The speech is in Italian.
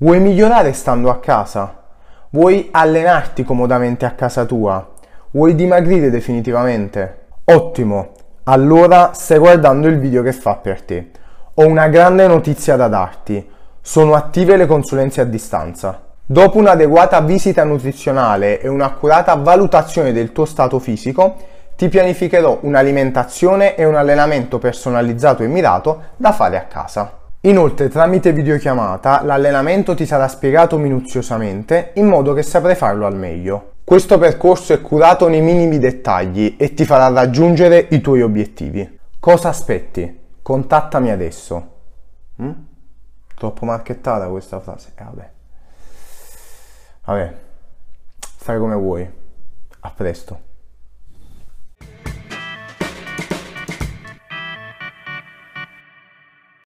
Vuoi migliorare stando a casa? Vuoi allenarti comodamente a casa tua? Vuoi dimagrire definitivamente? Ottimo! Allora stai guardando il video che fa per te. Ho una grande notizia da darti. Sono attive le consulenze a distanza. Dopo un'adeguata visita nutrizionale e un'accurata valutazione del tuo stato fisico, ti pianificherò un'alimentazione e un allenamento personalizzato e mirato da fare a casa. Inoltre tramite videochiamata l'allenamento ti sarà spiegato minuziosamente in modo che saprai farlo al meglio. Questo percorso è curato nei minimi dettagli e ti farà raggiungere i tuoi obiettivi. Cosa aspetti? Contattami adesso. Mm? Troppo marchettata questa frase? Eh vabbè. Vabbè, fai come vuoi. A presto.